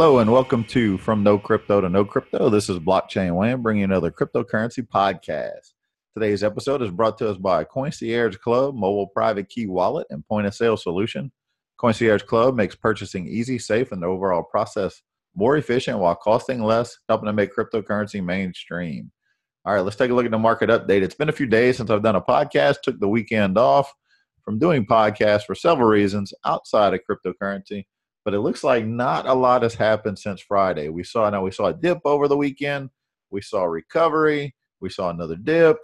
Hello and welcome to From No Crypto to Know Crypto. This is Blockchain Wayne bringing another cryptocurrency podcast. Today's episode is brought to us by Concierge Club, mobile private key wallet and point of sale solution. Concierge Club makes purchasing easy, safe, and the overall process more efficient while costing less, helping to make cryptocurrency mainstream. All right, let's take a look at the market update. It's been a few days since I've done a podcast, took the weekend off from doing podcasts for several reasons outside of cryptocurrency but it looks like not a lot has happened since Friday. We saw now we saw a dip over the weekend. We saw recovery. We saw another dip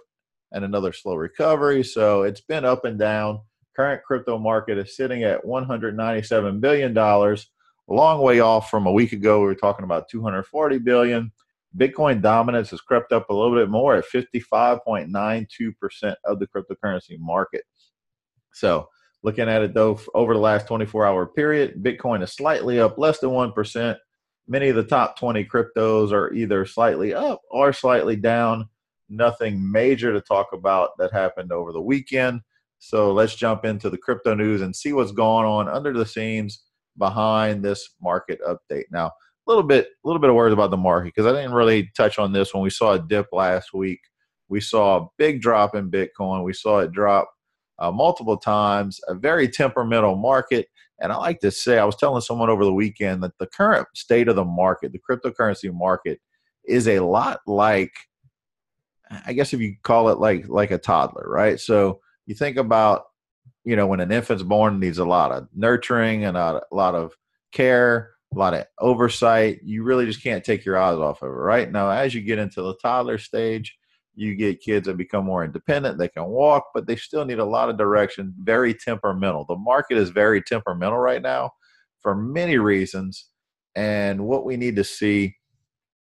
and another slow recovery. So it's been up and down. Current crypto market is sitting at 197 billion dollars, a long way off from a week ago. We were talking about 240 billion. Bitcoin dominance has crept up a little bit more at 55.92% of the cryptocurrency market. So Looking at it though, over the last 24 hour period, Bitcoin is slightly up less than 1%. Many of the top 20 cryptos are either slightly up or slightly down. Nothing major to talk about that happened over the weekend. So let's jump into the crypto news and see what's going on under the scenes behind this market update. Now, a little bit, a little bit of words about the market because I didn't really touch on this when we saw a dip last week. We saw a big drop in Bitcoin. We saw it drop uh, multiple times, a very temperamental market. And I like to say, I was telling someone over the weekend that the current state of the market, the cryptocurrency market, is a lot like, I guess if you call it like like a toddler, right? So you think about, you know, when an infant's born, needs a lot of nurturing and a lot of care, a lot of oversight. You really just can't take your eyes off of it, right? Now, as you get into the toddler stage, you get kids that become more independent they can walk but they still need a lot of direction very temperamental. The market is very temperamental right now for many reasons and what we need to see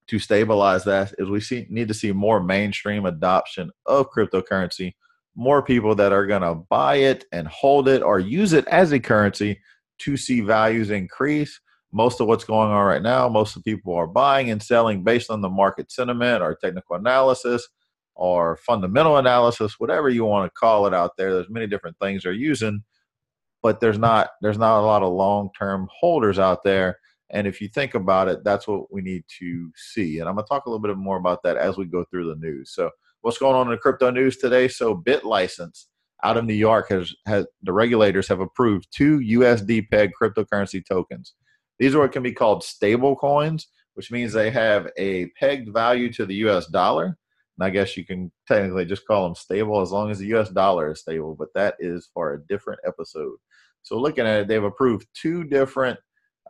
to stabilize that is we see, need to see more mainstream adoption of cryptocurrency more people that are going to buy it and hold it or use it as a currency to see values increase. Most of what's going on right now most of the people are buying and selling based on the market sentiment or technical analysis or fundamental analysis, whatever you want to call it out there. There's many different things they're using, but there's not there's not a lot of long term holders out there. And if you think about it, that's what we need to see. And I'm going to talk a little bit more about that as we go through the news. So, what's going on in the crypto news today? So, BitLicense out of New York has, has the regulators have approved two USD peg cryptocurrency tokens. These are what can be called stable coins, which means they have a pegged value to the US dollar and I guess you can technically just call them stable as long as the US dollar is stable, but that is for a different episode. So looking at it, they've approved two different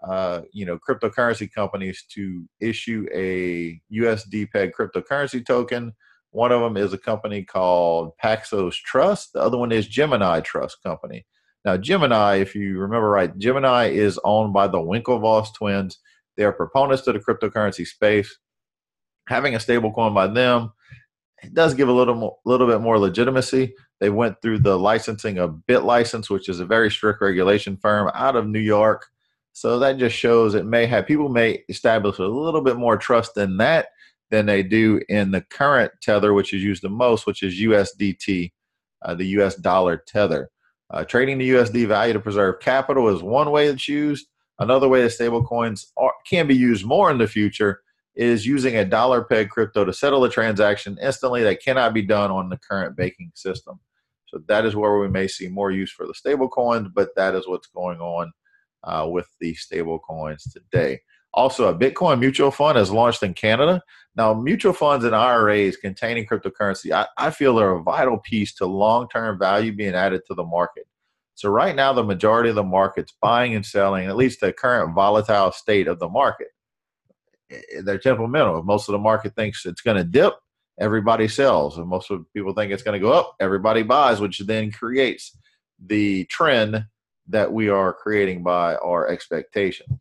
uh, you know cryptocurrency companies to issue a USD peg cryptocurrency token. One of them is a company called Paxos Trust. The other one is Gemini Trust Company. Now, Gemini, if you remember right, Gemini is owned by the Winklevoss twins. They are proponents to the cryptocurrency space. Having a stable coin by them it does give a little more, little bit more legitimacy. They went through the licensing of BitLicense, which is a very strict regulation firm out of New York. So that just shows it may have people may establish a little bit more trust in that than they do in the current tether, which is used the most, which is USDT, uh, the US dollar tether. Uh, trading the USD value to preserve capital is one way it's used. Another way that stablecoins can be used more in the future is using a dollar peg crypto to settle a transaction instantly that cannot be done on the current banking system. So that is where we may see more use for the stable coins, but that is what's going on uh, with the stable coins today. Also, a Bitcoin mutual fund has launched in Canada. Now, mutual funds and IRAs containing cryptocurrency, I, I feel are a vital piece to long term value being added to the market. So, right now, the majority of the market's buying and selling, at least the current volatile state of the market Eh, they're temperamental. If most of the market thinks it's going to dip, everybody sells. And most of people think it's going to go up, everybody buys, which then creates the trend that we are creating by our expectation.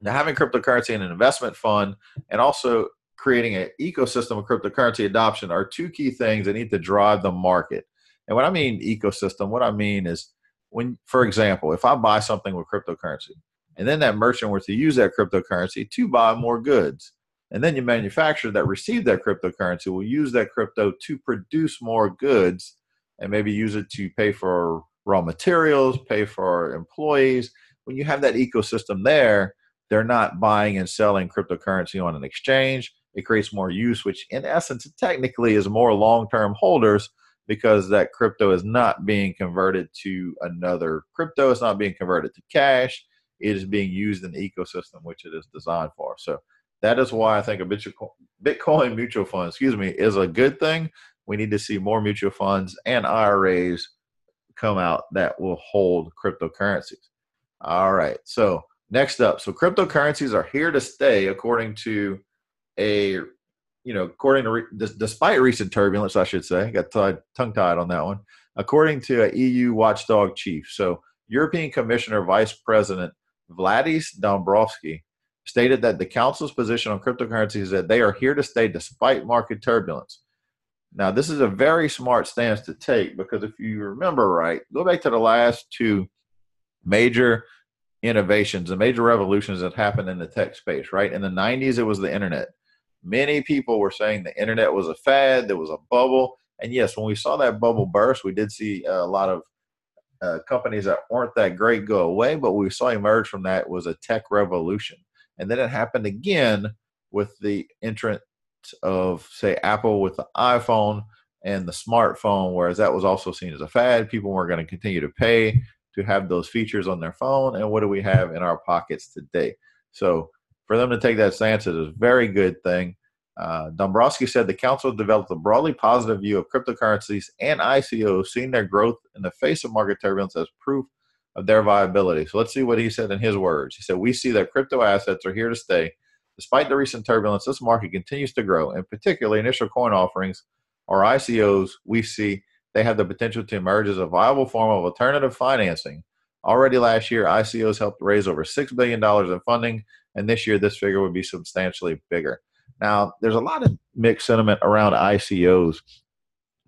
Now, having cryptocurrency in an investment fund and also creating an ecosystem of cryptocurrency adoption are two key things that need to drive the market. And what I mean ecosystem, what I mean is when, for example, if I buy something with cryptocurrency, and then that merchant were to use that cryptocurrency to buy more goods. And then your manufacturer that received that cryptocurrency will use that crypto to produce more goods and maybe use it to pay for raw materials, pay for employees. When you have that ecosystem there, they're not buying and selling cryptocurrency on an exchange. It creates more use, which in essence technically is more long-term holders because that crypto is not being converted to another crypto. It's not being converted to cash. It is being used in the ecosystem which it is designed for. So that is why I think a Bitcoin mutual fund, excuse me, is a good thing. We need to see more mutual funds and IRAs come out that will hold cryptocurrencies. All right. So next up, so cryptocurrencies are here to stay, according to a, you know, according to re, despite recent turbulence, I should say, got tongue tied on that one. According to a EU watchdog chief, so European Commissioner Vice President Valdis Dombrovskis, stated that the council's position on cryptocurrencies is that they are here to stay despite market turbulence. Now, this is a very smart stance to take because if you remember right, go back to the last two major innovations and major revolutions that happened in the tech space, right? In the 90s, it was the internet. Many people were saying the internet was a fad, there was a bubble. And yes, when we saw that bubble burst, we did see a lot of uh, companies that weren't that great go away, but we saw emerge from that was a tech revolution. And then it happened again with the entrance of, say, Apple with the iPhone and the smartphone, whereas that was also seen as a fad. People weren't going to continue to pay to have those features on their phone. And what do we have in our pockets today? So for them to take that stance is a very good thing. Uh, Dombrovskis said the council developed a broadly positive view of cryptocurrencies and ICOs, seeing their growth in the face of market turbulence as proof of their viability. So let's see what he said in his words. He said, We see that crypto assets are here to stay. Despite the recent turbulence, this market continues to grow, and particularly initial coin offerings or ICOs, we see they have the potential to emerge as a viable form of alternative financing. Already last year, ICOs helped raise over $6 billion in funding, and this year this figure would be substantially bigger. Now, there's a lot of mixed sentiment around ICOs.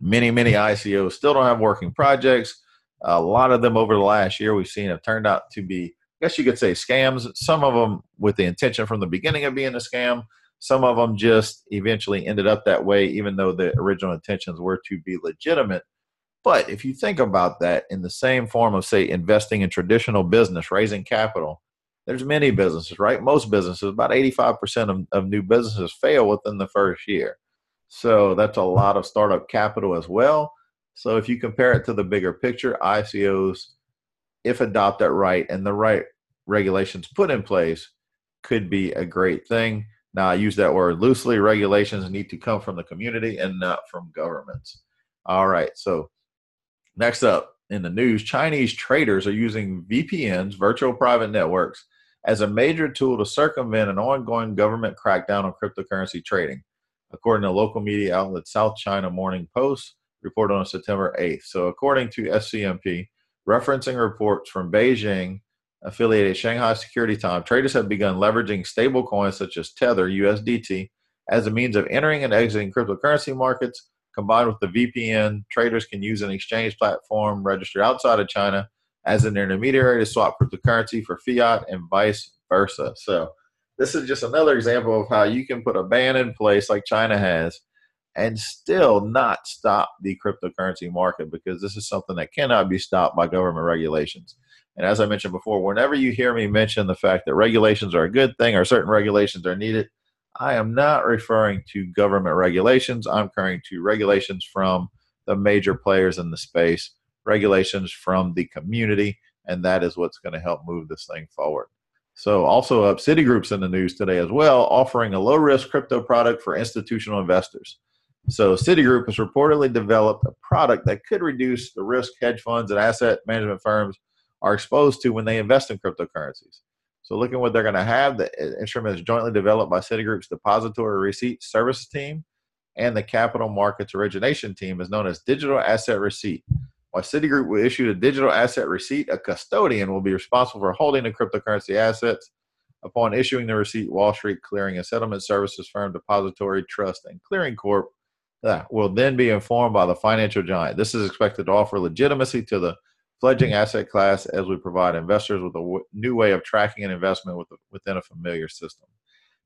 Many, many ICOs still don't have working projects a lot of them over the last year we've seen have turned out to be, I guess you could say, scams. Some of them with the intention from the beginning of being a scam. Some of them just eventually ended up that way, even though the original intentions were to be legitimate. But if you think about that in the same form of, say, investing in traditional business, raising capital, there's many businesses, right? Most businesses, about 85% of, of new businesses fail within the first year. So that's a lot of startup capital as well. So if you compare it to the bigger picture, ICOs, if adopted right and the right regulations put in place, could be a great thing. Now, I use that word loosely. Regulations need to come from the community and not from governments. All right. So, next up in the news, Chinese traders are using VPNs, virtual private networks, as a major tool to circumvent an ongoing government crackdown on cryptocurrency trading. According to local media outlet South China Morning Post, reported on September 8th. So, according to SCMP, referencing reports from Beijing affiliated Shanghai Security Time, traders have begun leveraging stablecoins such as Tether USDT as a means of entering and exiting cryptocurrency markets. Combined with the VPN, traders can use an exchange platform registered outside of China as an intermediary to swap cryptocurrency for fiat and vice versa. So, this is just another example of how you can put a ban in place like China has and still not stop the cryptocurrency market because this is something that cannot be stopped by government regulations. And as I mentioned before, whenever you hear me mention the fact that regulations are a good thing or certain regulations are needed, I am not referring to government regulations. I'm referring to regulations from the major players in the space, regulations from the community, and that is what's going to help move this thing forward. So, also up, Citigroup's in the news today as well, offering a low risk crypto product for institutional investors. So Citigroup has reportedly developed a product that could reduce the risk hedge funds and asset management firms are exposed to when they invest in cryptocurrencies. So looking what they're going to have, the uh, instrument is jointly developed by Citigroup's depository receipt services team and the capital markets origination team is known as digital asset receipt. While Citigroup will issue the digital asset receipt, a custodian will be responsible for holding the cryptocurrency assets. Upon issuing the receipt, Wall Street Clearing and Settlement Services firm Depository Trust and Clearing Corp that will then be informed by the financial giant. This is expected to offer legitimacy to the fledgling asset class as we provide investors with a w- new way of tracking an investment with, within a familiar system.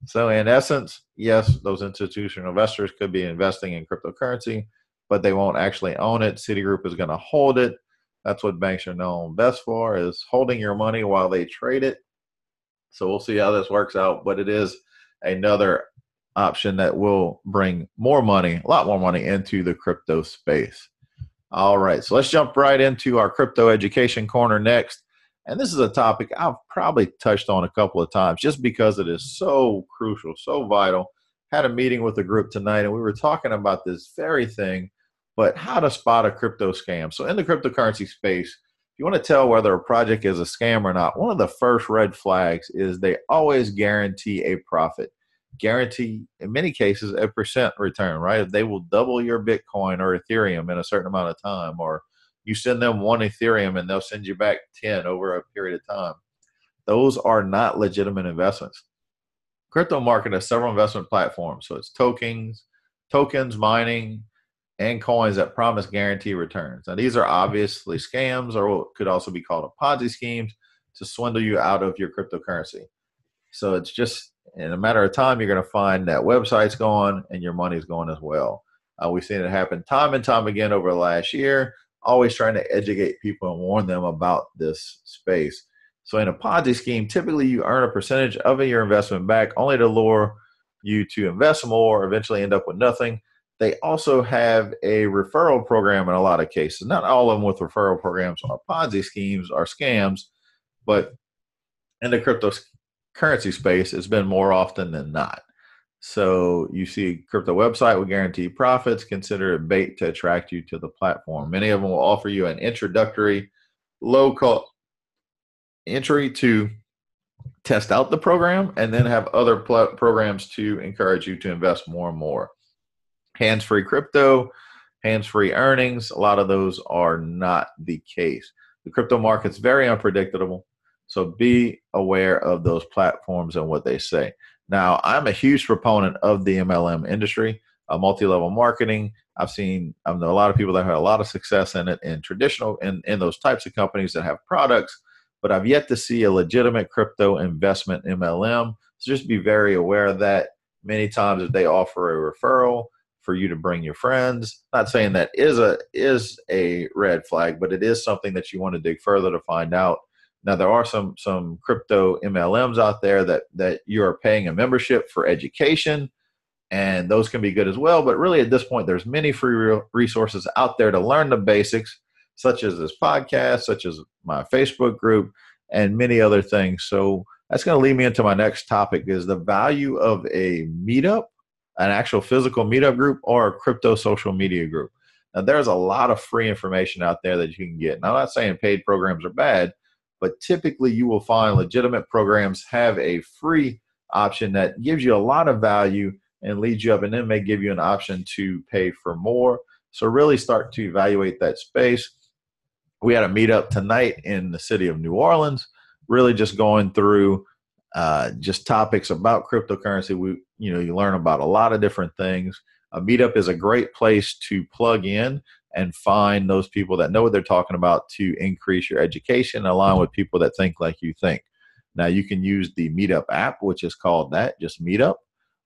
So, in essence, yes, those institutional investors could be investing in cryptocurrency, but they won't actually own it. Citigroup is going to hold it. That's what banks are known best for is holding your money while they trade it. So we'll see how this works out, but it is another option that will bring more money, a lot more money into the crypto space. All right, so let's jump right into our crypto education corner next. And this is a topic I've probably touched on a couple of times just because it is so crucial, so vital. Had a meeting with a group tonight and we were talking about this very thing, but how to spot a crypto scam. So, in the cryptocurrency space, if you want to tell whether a project is a scam or not, one of the first red flags is they always guarantee a profit guarantee in many cases a percent return right? They will double your bitcoin or ethereum in a certain amount of time or you send them one ethereum and they'll send you back 10 over a period of time. Those are not legitimate investments. Crypto market has several investment platforms. So it's tokens tokens mining and coins that promise guarantee returns now these are obviously scams or what could also be called a ponzi schemes to swindle you out of your cryptocurrency so it's just in a matter of time, you're going to find that website's gone and your money's gone as well. Uh, we've seen it happen time and time again over the last year, always trying to educate people and warn them about this space. So, in a Ponzi scheme, typically you earn a percentage of your investment back only to lure you to invest more, eventually end up with nothing. They also have a referral program in a lot of cases. Not all of them with referral programs are Ponzi schemes or scams, but in the cryptocurrency space, it's been more often than not. So you see a crypto website with guaranteed profits, consider it bait to attract you to the platform. Many of them will offer you an introductory low cost entry to test out the program and then have other pl- programs to encourage you to invest more and more. Hands free crypto, hands free earnings, a lot of those are not the case. The crypto market's very unpredictable. So be aware of those platforms and what they say. Now, I'm a huge proponent of the MLM industry, uh, multi-level marketing. I've seen I know a lot of people that have a lot of success in it in traditional in, in those types of companies that have products, but I've yet to see a legitimate crypto investment MLM. So just be very aware of that. Many times if they offer a referral for you to bring your friends, not saying that is a is a red flag, but it is something that you want to dig further to find out now there are some some crypto MLMs out there that that you are paying a membership for education, and those can be good as well. But really, at this point, there's many free resources out there to learn the basics, such as this podcast, such as my Facebook group, and many other things. So that's going to lead me into my next topic: is the value of a meetup, an actual physical meetup group, or a crypto social media group. Now, there's a lot of free information out there that you can get. Now, I'm not saying paid programs are bad but typically you will find legitimate programs have a free option that gives you a lot of value and leads you up and then may give you an option to pay for more so really start to evaluate that space we had a meetup tonight in the city of new orleans really just going through uh, just topics about cryptocurrency we you know you learn about a lot of different things a meetup is a great place to plug in and find those people that know what they're talking about to increase your education, align with people that think like you think. Now, you can use the Meetup app, which is called that, just Meetup,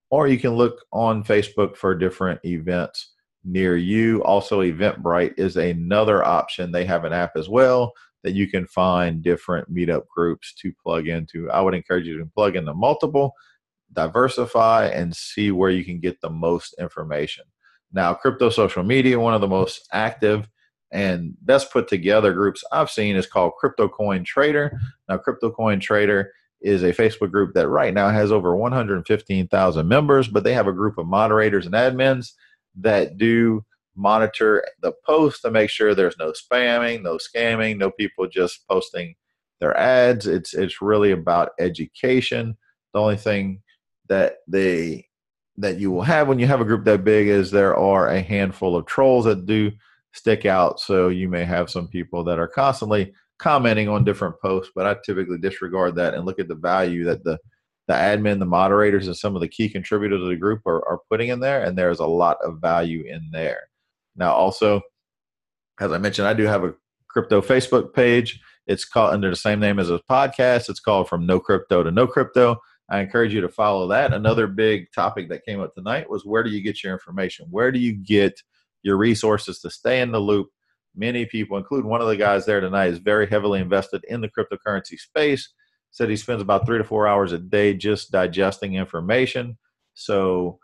or you can look on Facebook for different events near you. Also, Eventbrite is another option. They have an app as well that you can find different meetup groups to plug into. I would encourage you to plug into multiple, diversify, and see where you can get the most information. Now, crypto social media, one of the most active and best put together groups I've seen is called Crypto Coin Trader. Now, Crypto Coin Trader is a Facebook group that right now has over 115,000 members, but they have a group of moderators and admins that do monitor the posts to make sure there's no spamming, no scamming, no people just posting their ads. It's it's really about education. The only thing that they that you will have when you have a group that big is there are a handful of trolls that do stick out. So you may have some people that are constantly commenting on different posts, but I typically disregard that and look at the value that the the admin, the moderators, and some of the key contributors of the group are, are putting in there, and there's a lot of value in there. Now, also, as I mentioned, I do have a crypto Facebook page. It's called under the same name as a podcast. It's called From No Crypto to Know Crypto. I encourage you to follow that. Another big topic that came up tonight was where do you get your information? Where do you get your resources to stay in the loop? Many people, including one of the guys there tonight, is very heavily invested in the cryptocurrency space. said he spends about three to four hours a day just digesting information. So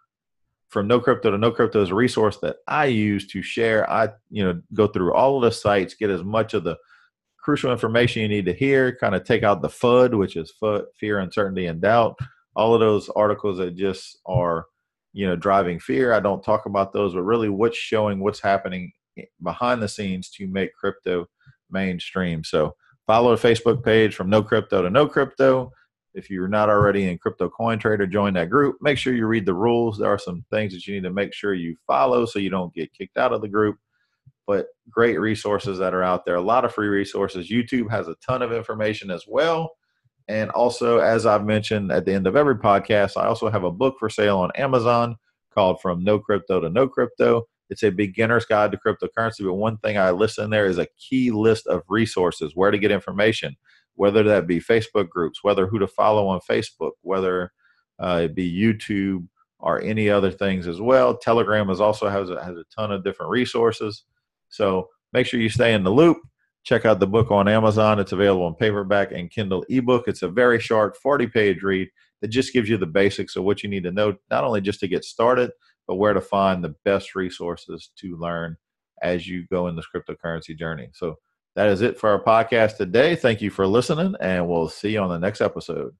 from no crypto to know crypto is a resource that I use to share. I, you know, go through all of the sites, get as much of the crucial information you need to hear, kind of take out the FUD, which is FUD, fear, uncertainty, and doubt. All of those articles that just are, you know, driving fear. I don't talk about those, but really what's showing what's happening behind the scenes to make crypto mainstream. So follow the Facebook page from no crypto to know crypto. If you're not already in Crypto Coin Trader, join that group. Make sure you read the rules. There are some things that you need to make sure you follow so you don't get kicked out of the group. But great resources that are out there, a lot of free resources. YouTube has a ton of information as well. And also, as I've mentioned at the end of every podcast, I also have a book for sale on Amazon called From No Crypto to Know Crypto. It's a beginner's guide to cryptocurrency, but one thing I list in there is a key list of resources, where to get information, whether that be Facebook groups, whether who to follow on Facebook, whether uh, it be YouTube or any other things as well. Telegram is also has a, has a ton of different resources. So make sure you stay in the loop. Check out the book on Amazon. It's available in paperback and Kindle ebook. It's a very short 40 page read that just gives you the basics of what you need to know, not only just to get started, but where to find the best resources to learn as you go in this cryptocurrency journey. So that is it for our podcast today. Thank you for listening, and we'll see you on the next episode.